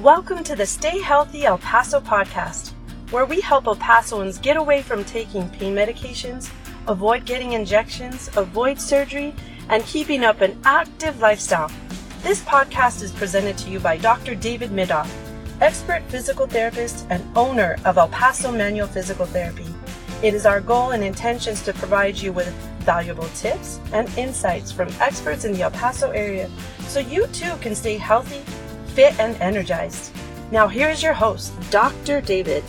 Welcome to the Stay Healthy El Paso podcast, where we help El Pasoans get away from taking pain medications, avoid getting injections, avoid surgery, and keeping up an active lifestyle. This podcast is presented to you by Dr. David Midoff, expert physical therapist and owner of El Paso Manual Physical Therapy. It is our goal and intentions to provide you with valuable tips and insights from experts in the El Paso area so you too can stay healthy fit and energized. Now, here's your host, Dr. David.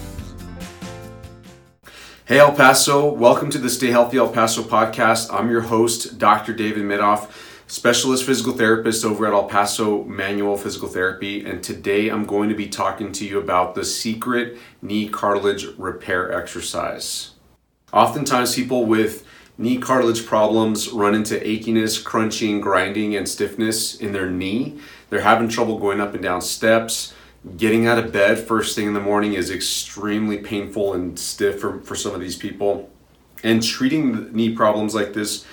Hey, El Paso. Welcome to the Stay Healthy El Paso podcast. I'm your host, Dr. David Midoff, specialist physical therapist over at El Paso Manual Physical Therapy. And today I'm going to be talking to you about the secret knee cartilage repair exercise. Oftentimes, people with knee cartilage problems run into achiness, crunching, grinding, and stiffness in their knee. They're having trouble going up and down steps. Getting out of bed first thing in the morning is extremely painful and stiff for, for some of these people. And treating knee problems like this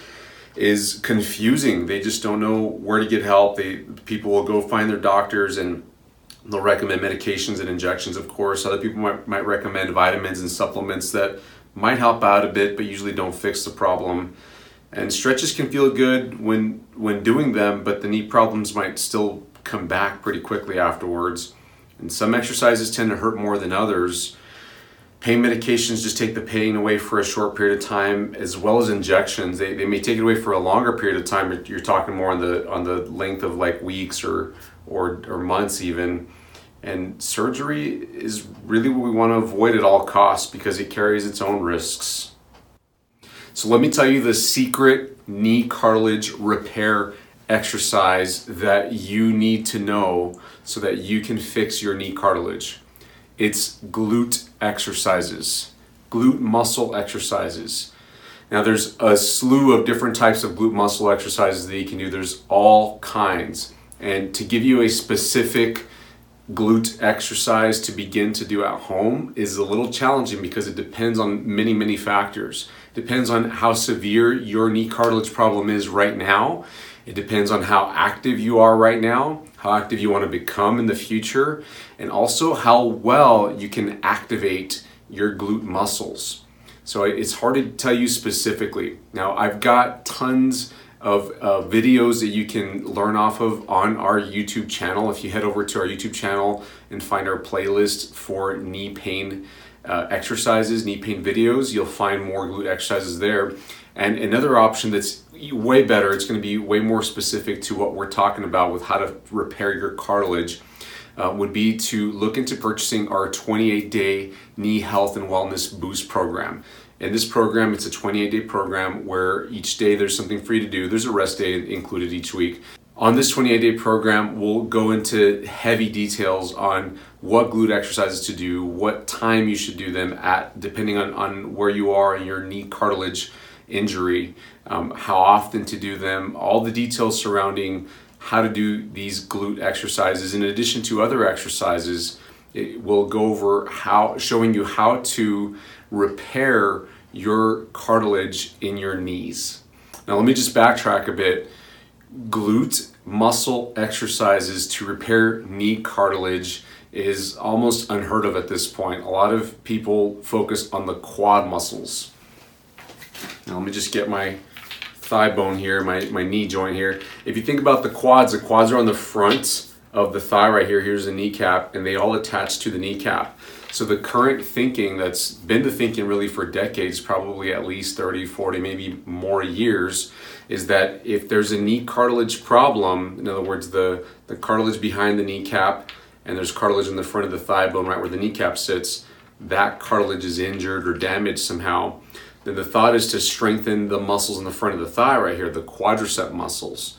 is confusing. They just don't know where to get help. They people will go find their doctors and they'll recommend medications and injections, of course. Other people might, might recommend vitamins and supplements that might help out a bit, but usually don't fix the problem. And stretches can feel good when when doing them, but the knee problems might still come back pretty quickly afterwards. And some exercises tend to hurt more than others. Pain medications just take the pain away for a short period of time, as well as injections. They, they may take it away for a longer period of time. You're talking more on the on the length of like weeks or or, or months even. And surgery is really what we want to avoid at all costs because it carries its own risks. So let me tell you the secret knee cartilage repair exercise that you need to know so that you can fix your knee cartilage. It's glute exercises, glute muscle exercises. Now, there's a slew of different types of glute muscle exercises that you can do. There's all kinds. And to give you a specific glute exercise to begin to do at home is a little challenging because it depends on many, many factors. Depends on how severe your knee cartilage problem is right now. It depends on how active you are right now, how active you want to become in the future, and also how well you can activate your glute muscles. So it's hard to tell you specifically. Now, I've got tons of uh, videos that you can learn off of on our YouTube channel. If you head over to our YouTube channel and find our playlist for knee pain uh, exercises, knee pain videos, you'll find more glute exercises there. And another option that's way better, it's going to be way more specific to what we're talking about with how to repair your cartilage. Uh, would be to look into purchasing our 28 day knee health and wellness boost program. In this program, it's a 28 day program where each day there's something for you to do. There's a rest day included each week. On this 28 day program, we'll go into heavy details on what glute exercises to do, what time you should do them at, depending on, on where you are in your knee cartilage injury, um, how often to do them, all the details surrounding how to do these glute exercises, in addition to other exercises. It will go over how, showing you how to repair your cartilage in your knees. Now, let me just backtrack a bit. Glute muscle exercises to repair knee cartilage is almost unheard of at this point. A lot of people focus on the quad muscles. Now, let me just get my thigh bone here, my, my knee joint here. If you think about the quads, the quads are on the front of the thigh right here. Here's the kneecap, and they all attach to the kneecap. So the current thinking that's been the thinking really for decades, probably at least 30, 40, maybe more years, is that if there's a knee cartilage problem, in other words, the, the cartilage behind the kneecap and there's cartilage in the front of the thigh bone right where the kneecap sits, that cartilage is injured or damaged somehow, then the thought is to strengthen the muscles in the front of the thigh right here, the quadricep muscles.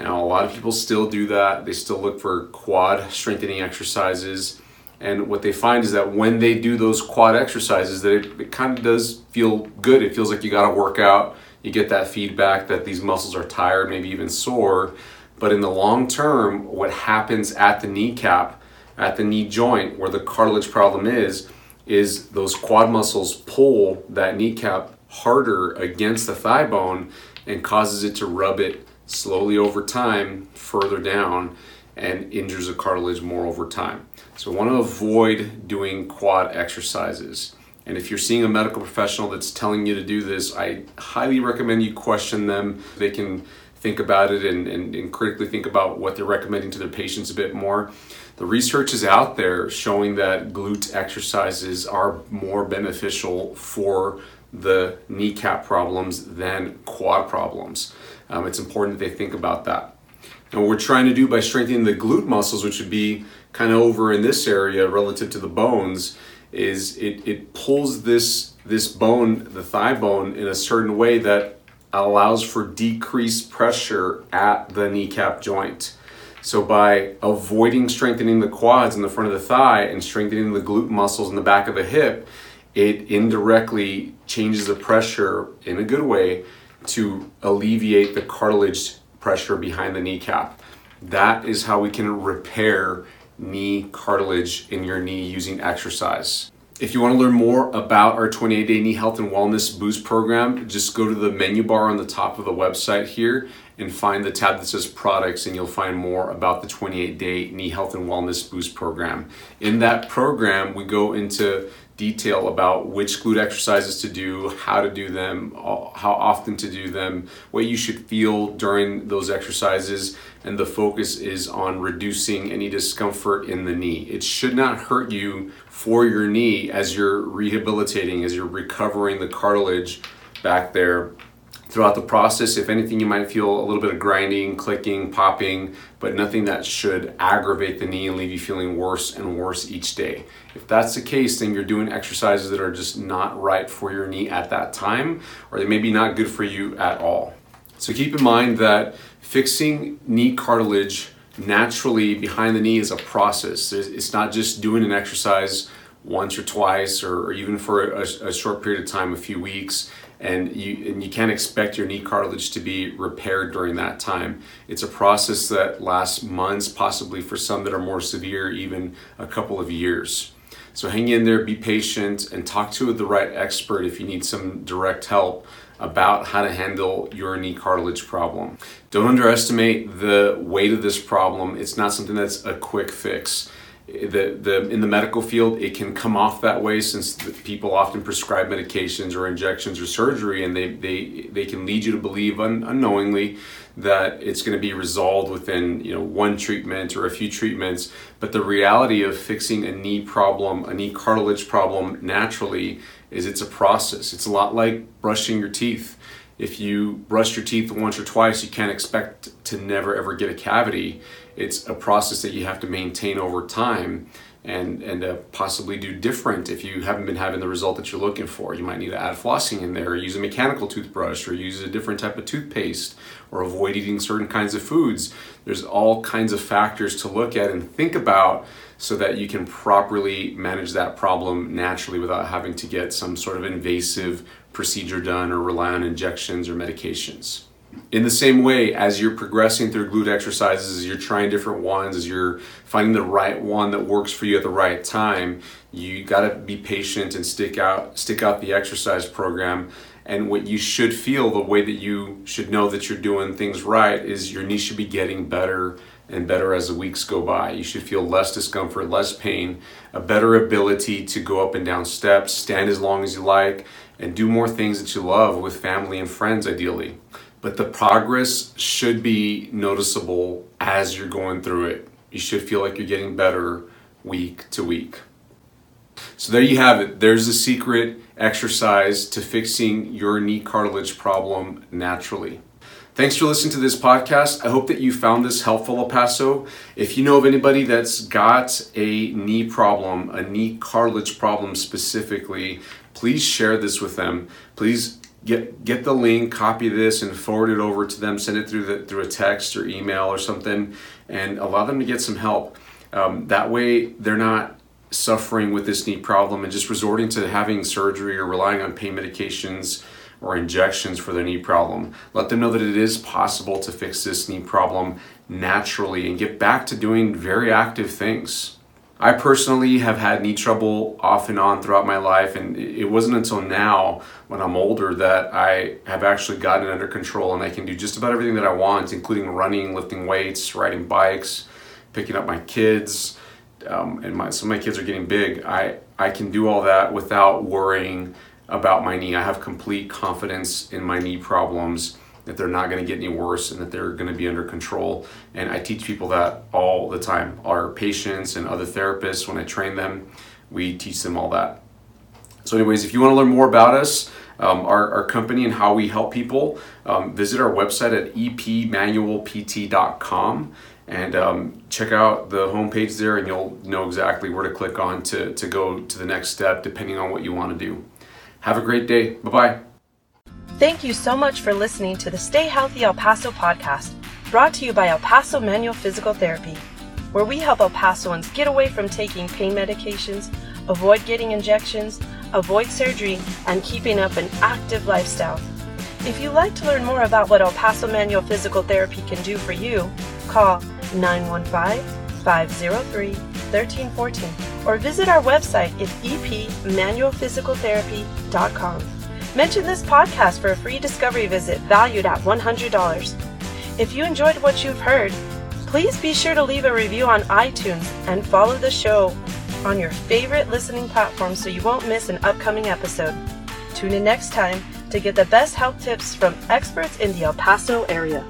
Now, a lot of people still do that. They still look for quad strengthening exercises and what they find is that when they do those quad exercises, that it, it kind of does feel good. It feels like you got to work out. You get that feedback that these muscles are tired, maybe even sore. But in the long term, what happens at the kneecap, at the knee joint, where the cartilage problem is, is those quad muscles pull that kneecap harder against the thigh bone and causes it to rub it slowly over time further down and injures the cartilage more over time. So, we want to avoid doing quad exercises. And if you're seeing a medical professional that's telling you to do this, I highly recommend you question them. They can think about it and, and, and, critically think about what they're recommending to their patients a bit more. The research is out there showing that glute exercises are more beneficial for the kneecap problems than quad problems. Um, it's important that they think about that. And what we're trying to do by strengthening the glute muscles, which would be kind of over in this area relative to the bones, is it, it pulls this this bone, the thigh bone, in a certain way that allows for decreased pressure at the kneecap joint. So by avoiding strengthening the quads in the front of the thigh and strengthening the glute muscles in the back of the hip, it indirectly changes the pressure in a good way to alleviate the cartilage pressure behind the kneecap. That is how we can repair knee cartilage in your knee using exercise. If you want to learn more about our 28 day knee health and wellness boost program, just go to the menu bar on the top of the website here and find the tab that says products, and you'll find more about the 28 day knee health and wellness boost program. In that program, we go into detail about which glute exercises to do, how to do them, how often to do them, what you should feel during those exercises, and the focus is on reducing any discomfort in the knee. It should not hurt you for your knee as you're rehabilitating, as you're recovering the cartilage back there throughout the process. If anything, you might feel a little bit of grinding, clicking, popping, but nothing that should aggravate the knee and leave you feeling worse and worse each day. If that's the case, then you're doing exercises that are just not right for your knee at that time, or they may be not good for you at all. So keep in mind that fixing knee cartilage naturally behind the knee is a process. It's not just doing an exercise once or twice or, even for a, a short period of time, a few weeks and you and you can't expect your knee cartilage to be repaired during that time. It's a process that lasts months, possibly for some that are more severe, even a couple of years. So hang in there, be patient, and talk to the right expert if you need some direct help about how to handle your knee cartilage problem. Don't underestimate the weight of this problem. It's not something that's a quick fix the, the in the medical field it can come off that way since people often prescribe medications or injections or surgery and they they, they can lead you to believe un, unknowingly that it's going to be resolved within you know one treatment or a few treatments. But the reality of fixing a knee problem a knee cartilage problem naturally is it's a process. It's a lot like brushing your teeth if you brush your teeth once or twice, you can't expect to never ever get a cavity. It's a process that you have to maintain over time and and uh, possibly do different if you haven't been having the result that you're looking for. You might need to add flossing in there, or use a mechanical toothbrush, or use a different type of toothpaste, or avoid eating certain kinds of foods. There's all kinds of factors to look at and think about so that you can properly manage that problem naturally without having to get some sort of invasive procedure done or rely on injections or medications. In the same way, as you're progressing through glute exercises, as you're trying different ones, as you're finding the right one that works for you at the right time, you got to be patient and stick out stick out the exercise program. And what you should feel, the way that you should know that you're doing things right, is your knee should be getting better and better as the weeks go by. You should feel less discomfort, less pain, a better ability to go up and down steps, stand as long as you like, and do more things that you love with family and friends, ideally. But the progress should be noticeable as you're going through it. You should feel like you're getting better week to week. So, there you have it. There's a secret exercise to fixing your knee cartilage problem naturally. Thanks for listening to this podcast. I hope that you found this helpful, El Paso. If you know of anybody that's got a knee problem, a knee cartilage problem specifically, please share this with them. Please get get the link, copy this, and forward it over to them. Send it through the through a text or email or something, and allow them to get some help. Um, that way, they're not suffering with this knee problem and just resorting to having surgery or relying on pain medications or injections for their knee problem. Let them know that it is possible to fix this knee problem naturally and get back to doing very active things. I personally have had knee trouble off and on throughout my life, and it wasn't until now, when I'm older, that I have actually gotten it under control and I can do just about everything that I want, including running, lifting weights, riding bikes, picking up my kids, um, and my some of my kids are getting big. I I can do all that without worrying about my knee. I have complete confidence in my knee problems that they're not going to get any worse and that they're going to be under control. And I teach people that all the time. Our patients and other therapists, when I train them, we teach them all that. So, anyways, if you want to learn more about us, um, our, our company and how we help people, um, visit our website at epmanualpt.com and um, check out the homepage there, and you'll know exactly where to click on to, to go to the next step, depending on what you want to do. Have a great day. Bye bye. Thank you so much for listening to the Stay Healthy El Paso podcast, brought to you by El Paso Manual Physical Therapy, where we help El Pasoans get away from taking pain medications, avoid getting injections, avoid surgery, and keeping up an active lifestyle. If you'd like to learn more about what El Paso Manual Physical Therapy can do for you, call 915 503 1314 or visit our website at epmanualphysicaltherapy.com. Mention this podcast for a free discovery visit valued at $100. If you enjoyed what you've heard, please be sure to leave a review on iTunes and follow the show on your favorite listening platform so you won't miss an upcoming episode. Tune in next time to get the best health tips from experts in the El Paso area.